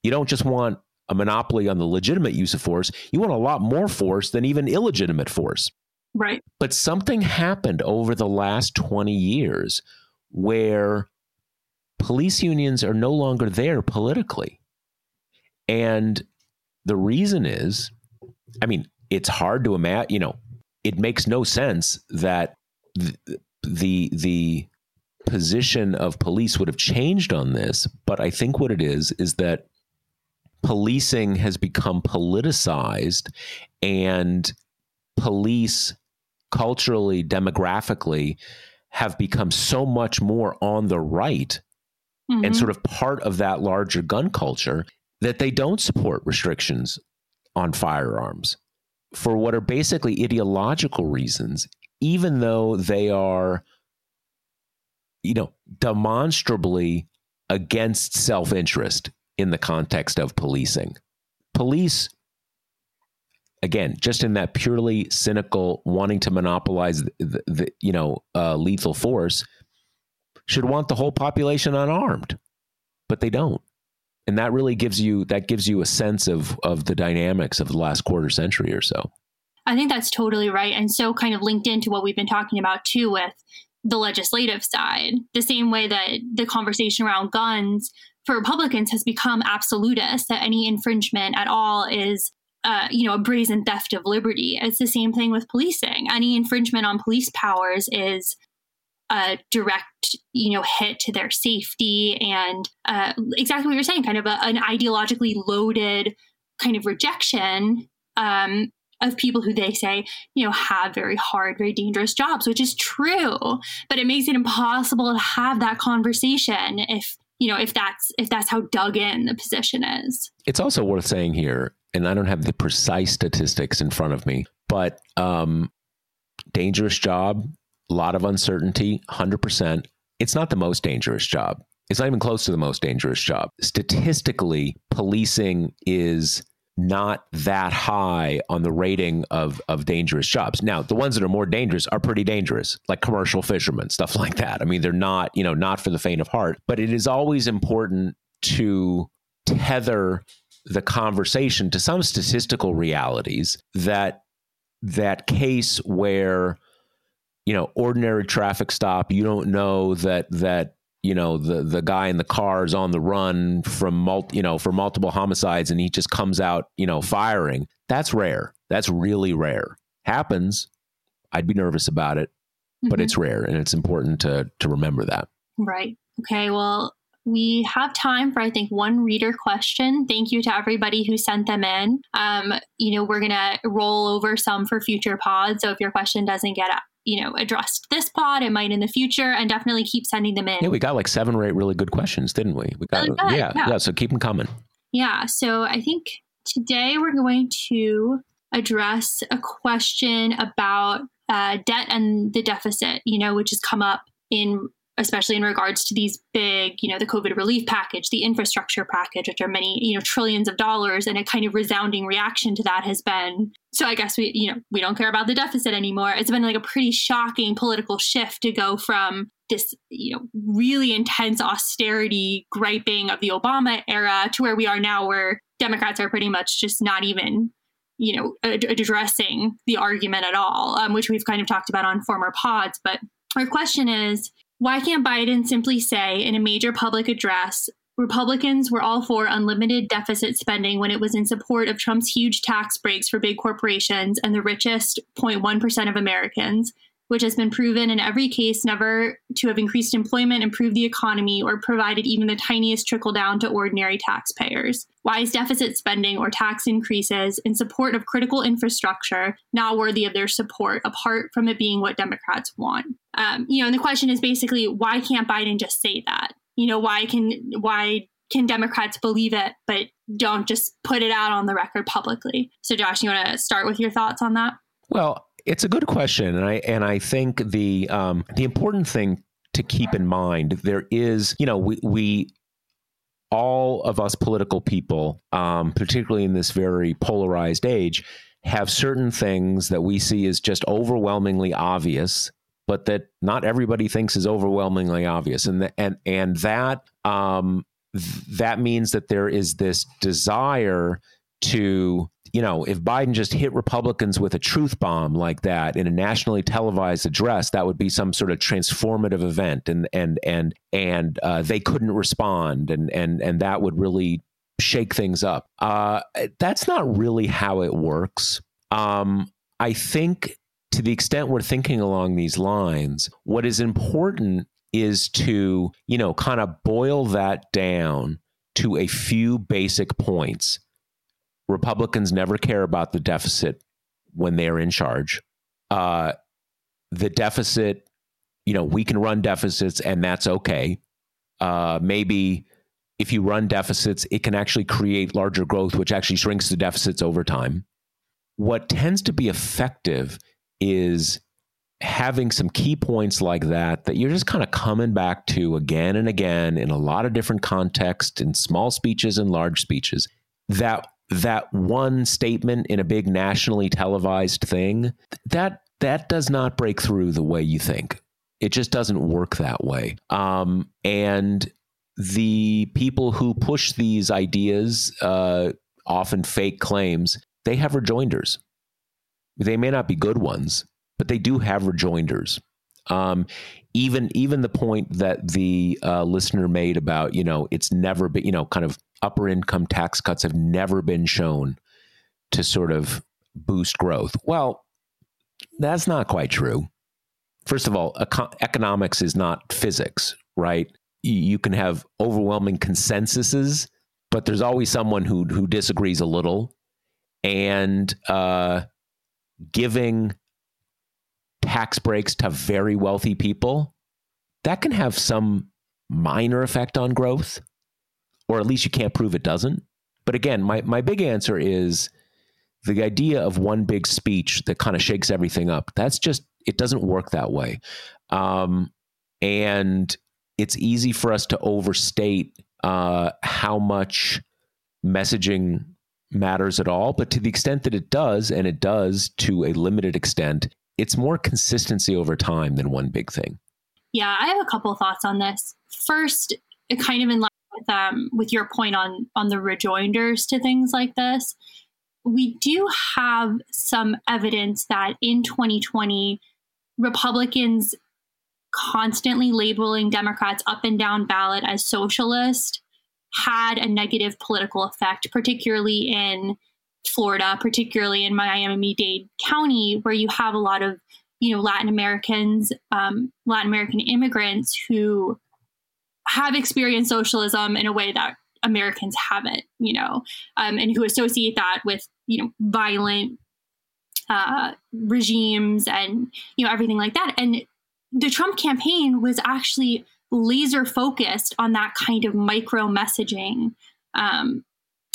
you don't just want a monopoly on the legitimate use of force. You want a lot more force than even illegitimate force. Right. But something happened over the last 20 years where police unions are no longer there politically. And the reason is, I mean, it's hard to imagine, you know, it makes no sense that the, the, the position of police would have changed on this, but I think what it is is that policing has become politicized and police culturally demographically have become so much more on the right mm-hmm. and sort of part of that larger gun culture that they don't support restrictions on firearms for what are basically ideological reasons, even though they are, you know, demonstrably against self interest in the context of policing. Police, again, just in that purely cynical wanting to monopolize the, the you know, uh, lethal force, should want the whole population unarmed, but they don't. And that really gives you that gives you a sense of of the dynamics of the last quarter century or so. I think that's totally right. And so, kind of linked into what we've been talking about too with the legislative side, the same way that the conversation around guns for Republicans has become absolutist, that any infringement at all is uh, you know, a brazen theft of liberty. It's the same thing with policing. Any infringement on police powers is a direct, you know, hit to their safety and uh, exactly what you're saying, kind of a, an ideologically loaded kind of rejection um, of people who they say, you know, have very hard, very dangerous jobs, which is true. But it makes it impossible to have that conversation if you know if that's if that's how dug in the position is it's also worth saying here and i don't have the precise statistics in front of me but um dangerous job a lot of uncertainty 100% it's not the most dangerous job it's not even close to the most dangerous job statistically policing is not that high on the rating of of dangerous jobs. Now, the ones that are more dangerous are pretty dangerous, like commercial fishermen, stuff like that. I mean, they're not, you know, not for the faint of heart, but it is always important to tether the conversation to some statistical realities that that case where you know ordinary traffic stop. You don't know that that you know the the guy in the car is on the run from mul- you know for multiple homicides and he just comes out you know firing. That's rare. That's really rare. Happens. I'd be nervous about it mm-hmm. but it's rare and it's important to to remember that. Right. Okay. Well we have time for i think one reader question. Thank you to everybody who sent them in. Um, you know we're gonna roll over some for future pods. So if your question doesn't get you know, addressed this pod. It might in the future, and definitely keep sending them in. Yeah, we got like seven or eight really good questions, didn't we? We got good, yeah, yeah, yeah. So keep them coming. Yeah. So I think today we're going to address a question about uh, debt and the deficit. You know, which has come up in especially in regards to these big, you know, the COVID relief package, the infrastructure package, which are many, you know, trillions of dollars. And a kind of resounding reaction to that has been, so I guess we, you know, we don't care about the deficit anymore. It's been like a pretty shocking political shift to go from this, you know, really intense austerity griping of the Obama era to where we are now, where Democrats are pretty much just not even you know ad- addressing the argument at all um, which we've kind of talked about on former pods but our question is why can't Biden simply say in a major public address, Republicans were all for unlimited deficit spending when it was in support of Trump's huge tax breaks for big corporations and the richest 0.1% of Americans, which has been proven in every case never to have increased employment, improved the economy, or provided even the tiniest trickle down to ordinary taxpayers. Why is deficit spending or tax increases in support of critical infrastructure not worthy of their support, apart from it being what Democrats want? Um, you know, and the question is basically why can't Biden just say that? You know, why can why can Democrats believe it, but don't just put it out on the record publicly? So, Josh, you want to start with your thoughts on that? Well, it's a good question, and I and I think the um, the important thing to keep in mind there is, you know, we we all of us political people, um, particularly in this very polarized age, have certain things that we see as just overwhelmingly obvious, but that not everybody thinks is overwhelmingly obvious, and the, and and that um, that means that there is this desire to you know, if Biden just hit Republicans with a truth bomb like that in a nationally televised address, that would be some sort of transformative event, and and and and uh, they couldn't respond, and and and that would really shake things up. Uh, that's not really how it works. Um, I think to the extent we're thinking along these lines, what is important is to you know kind of boil that down to a few basic points Republicans never care about the deficit when they're in charge. Uh, the deficit, you know, we can run deficits and that's okay. Uh, maybe if you run deficits, it can actually create larger growth, which actually shrinks the deficits over time. What tends to be effective is having some key points like that that you're just kind of coming back to again and again in a lot of different contexts in small speeches and large speeches that that one statement in a big nationally televised thing that that does not break through the way you think. It just doesn't work that way. Um, and the people who push these ideas uh, often fake claims they have rejoinders. They may not be good ones, but they do have rejoinders. Um, even even the point that the uh, listener made about you know it's never been you know kind of upper income tax cuts have never been shown to sort of boost growth. Well, that's not quite true. First of all, eco- economics is not physics, right? You can have overwhelming consensuses, but there's always someone who who disagrees a little, and uh, giving tax breaks to very wealthy people, that can have some minor effect on growth, or at least you can't prove it doesn't. But again, my, my big answer is the idea of one big speech that kind of shakes everything up. That's just, it doesn't work that way. Um, and it's easy for us to overstate uh, how much messaging matters at all. But to the extent that it does, and it does to a limited extent, it's more consistency over time than one big thing. Yeah, I have a couple thoughts on this. First, kind of in line with um, with your point on on the rejoinders to things like this, we do have some evidence that in 2020, Republicans constantly labeling Democrats up and down ballot as socialist had a negative political effect, particularly in Florida, particularly in Miami Dade County, where you have a lot of you know Latin Americans, um, Latin American immigrants who have experienced socialism in a way that Americans haven't, you know, um, and who associate that with you know violent uh, regimes and you know everything like that. And the Trump campaign was actually laser focused on that kind of micro messaging um,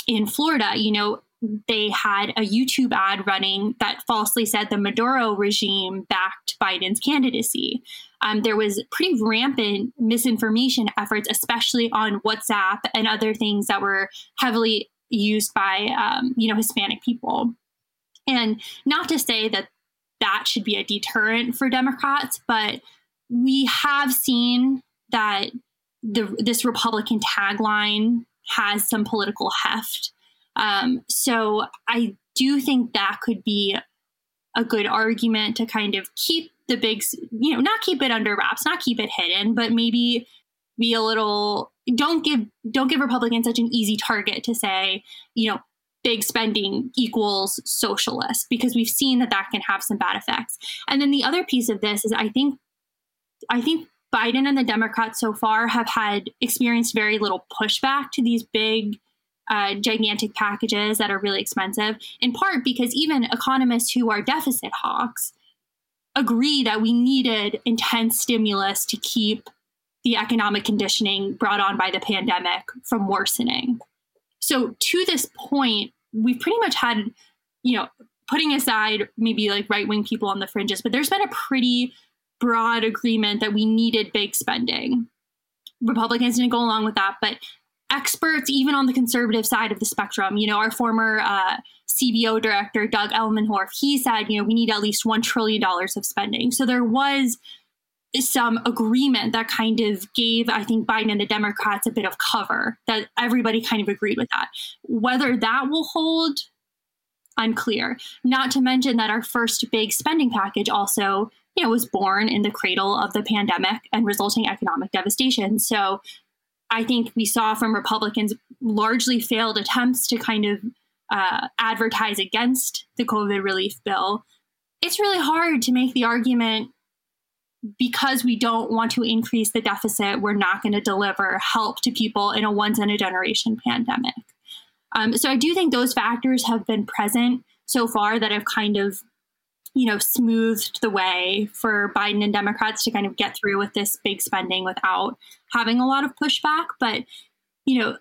in Florida. You know, they had a YouTube ad running that falsely said the Maduro regime backed Biden's candidacy. Um, there was pretty rampant misinformation efforts, especially on WhatsApp and other things that were heavily used by um, you know Hispanic people. And not to say that that should be a deterrent for Democrats, but we have seen that the, this Republican tagline has some political heft. Um, so I do think that could be a good argument to kind of keep the big, you know, not keep it under wraps, not keep it hidden, but maybe be a little don't give don't give Republicans such an easy target to say, you know, big spending equals socialist because we've seen that that can have some bad effects. And then the other piece of this is I think I think Biden and the Democrats so far have had experienced very little pushback to these big uh, gigantic packages that are really expensive, in part because even economists who are deficit hawks agree that we needed intense stimulus to keep the economic conditioning brought on by the pandemic from worsening. So, to this point, we've pretty much had, you know, putting aside maybe like right wing people on the fringes, but there's been a pretty broad agreement that we needed big spending. Republicans didn't go along with that, but experts, even on the conservative side of the spectrum, you know, our former uh, CBO director, Doug Elmendorf, he said, you know, we need at least $1 trillion of spending. So there was some agreement that kind of gave, I think, Biden and the Democrats a bit of cover, that everybody kind of agreed with that. Whether that will hold, unclear. Not to mention that our first big spending package also, you know, was born in the cradle of the pandemic and resulting economic devastation. So I think we saw from Republicans largely failed attempts to kind of uh, advertise against the COVID relief bill. It's really hard to make the argument because we don't want to increase the deficit, we're not going to deliver help to people in a once in a generation pandemic. Um, so I do think those factors have been present so far that have kind of you know, smoothed the way for Biden and Democrats to kind of get through with this big spending without having a lot of pushback. But, you know,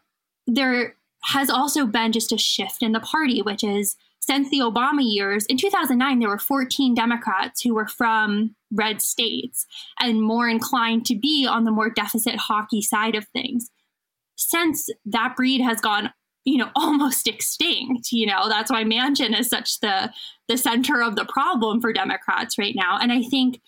there has also been just a shift in the party, which is since the Obama years, in 2009, there were 14 Democrats who were from red states and more inclined to be on the more deficit hockey side of things. Since that breed has gone you know almost extinct you know that's why manchin is such the the center of the problem for democrats right now and i think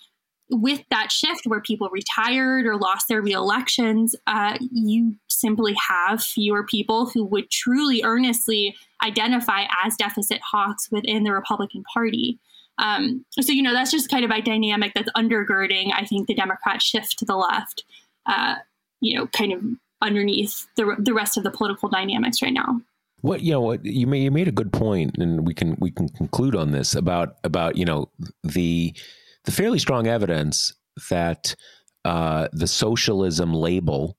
with that shift where people retired or lost their reelections uh, you simply have fewer people who would truly earnestly identify as deficit hawks within the republican party Um, so, you know, that's just kind of a dynamic that's undergirding, I think, the Democrat shift to the left, uh, you know, kind of underneath the, the rest of the political dynamics right now. What you know, you made you made a good point, and we can we can conclude on this about about you know the the fairly strong evidence that uh, the socialism label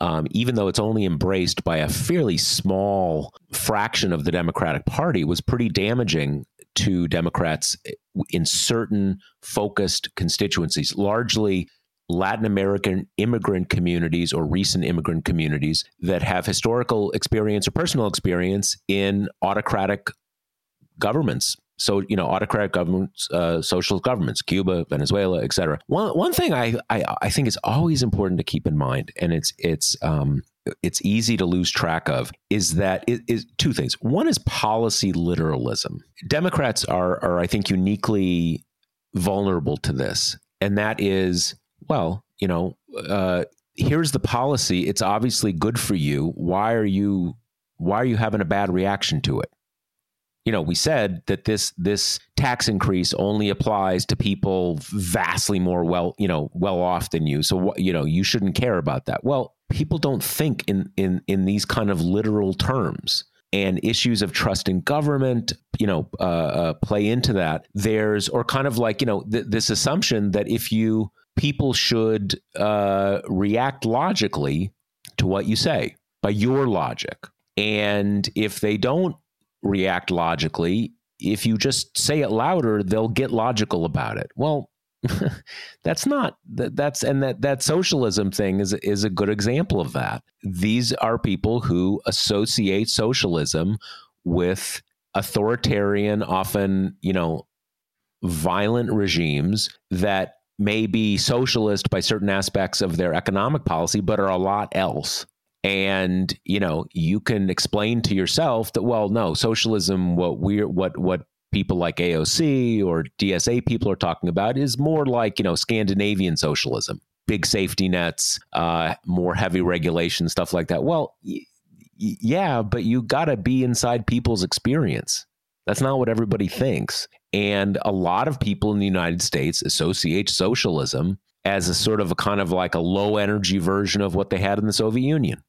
um, even though it's only embraced by a fairly small fraction of the Democratic Party, was pretty damaging to Democrats in certain focused constituencies, largely Latin American immigrant communities or recent immigrant communities that have historical experience or personal experience in autocratic governments. So, you know, autocratic governments, uh, governments, Cuba, Venezuela, et cetera. One, one thing I, I, I think is always important to keep in mind, and it's, it's, um, it's easy to lose track of is that it is two things. One is policy literalism. Democrats are, are I think, uniquely vulnerable to this, and that is well, you know, uh, here's the policy. It's obviously good for you. Why are you why are you having a bad reaction to it? You know, we said that this this tax increase only applies to people vastly more well, you know, well off than you. So you know, you shouldn't care about that. Well, people don't think in in in these kind of literal terms and issues of trust in government, you know, uh, uh, play into that. There's, or kind of like, you know, th- this assumption that if you people should uh, react logically to what you say by your logic. And if they don't react logically, if you just say it louder, they'll get logical about it. Well, that's not that, that's and that that socialism thing is is a good example of that. These are people who associate socialism with authoritarian, often you know, violent regimes that may be socialist by certain aspects of their economic policy, but are a lot else. And you know, you can explain to yourself that well, no, socialism, what we're what what people like AOC or DSA people are talking about is more like you know Scandinavian socialism, big safety nets, uh, more heavy regulation, stuff like that. Well, y- yeah, but you got to be inside people's experience. That's not what everybody thinks. And a lot of people in the United States associate socialism as a sort of a kind of like a low energy version of what they had in the Soviet Union.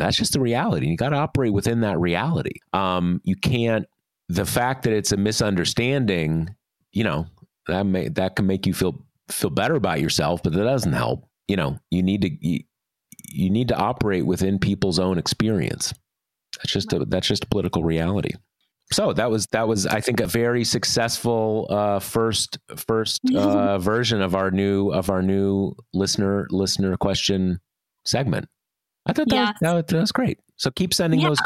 That's just the reality. You got to operate within that reality. Um, you can't. The fact that it's a misunderstanding, you know, that may that can make you feel feel better about yourself, but that doesn't help. You know, you need to you, you need to operate within people's own experience. That's just a that's just a political reality so that was that was I think a very successful uh, first first uh, version of our new of our new listener listener question segment. I thought that, yes. was, that, that was great. So keep sending yeah. those,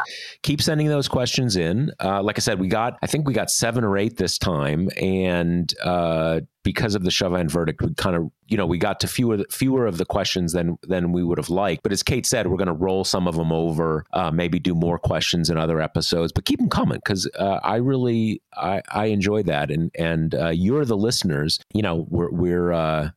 keep sending those questions in. Uh, like I said, we got, I think we got seven or eight this time, and uh, because of the Chauvin verdict, we kind of, you know, we got to fewer fewer of the questions than than we would have liked. But as Kate said, we're going to roll some of them over, uh, maybe do more questions in other episodes, but keep them coming because uh, I really I, I enjoy that, and and uh, you're the listeners. You know, we're we're uh,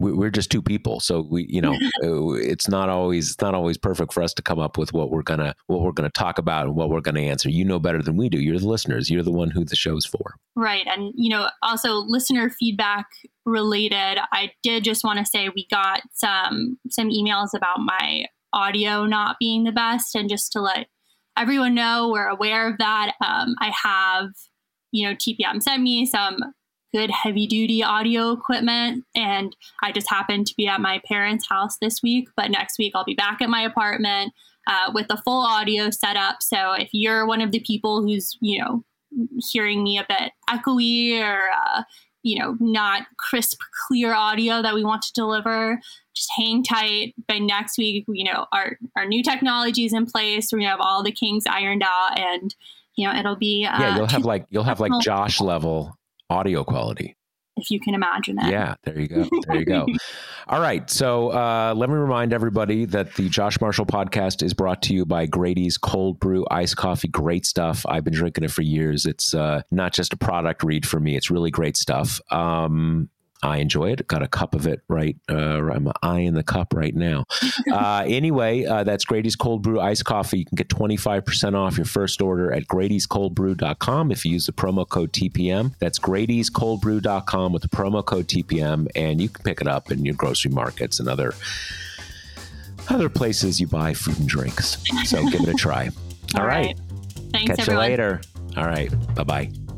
we're just two people. So we you know uh, it's not always it's not always perfect for us to come up with what we're gonna what we're gonna talk about and what we're gonna answer. You know better than we do. You're the listeners. You're the one who the show's for. Right. And you know also listener feedback related i did just want to say we got some some emails about my audio not being the best. And just to let everyone know we're aware of that um, i have you know tpm sent me some good heavy duty audio equipment. And I just happened to be at my parents' house this week, but next week I'll be back at my apartment uh, with the full audio setup. So if you're one of the people who's, you know, hearing me a bit echoey or, uh, you know, not crisp, clear audio that we want to deliver, just hang tight. By next week, you know, our, our new technology is in place. We're going to have all the kinks ironed out and, you know, it'll be. Uh, yeah, you'll have like, you'll have like Josh level audio quality. If you can imagine it. Yeah, there you go. There you go. All right. So uh, let me remind everybody that the Josh Marshall podcast is brought to you by Grady's Cold Brew Iced Coffee. Great stuff. I've been drinking it for years. It's uh, not just a product read for me, it's really great stuff. Um, I enjoy it. Got a cup of it right. Uh, I'm eyeing the cup right now. Uh, anyway, uh, that's Grady's Cold Brew Iced Coffee. You can get 25% off your first order at Grady'sColdBrew.com if you use the promo code TPM. That's Grady'sColdBrew.com with the promo code TPM, and you can pick it up in your grocery markets and other other places you buy food and drinks. So give it a try. All, All right. right. Thanks, Catch everyone. you later. All right. Bye bye.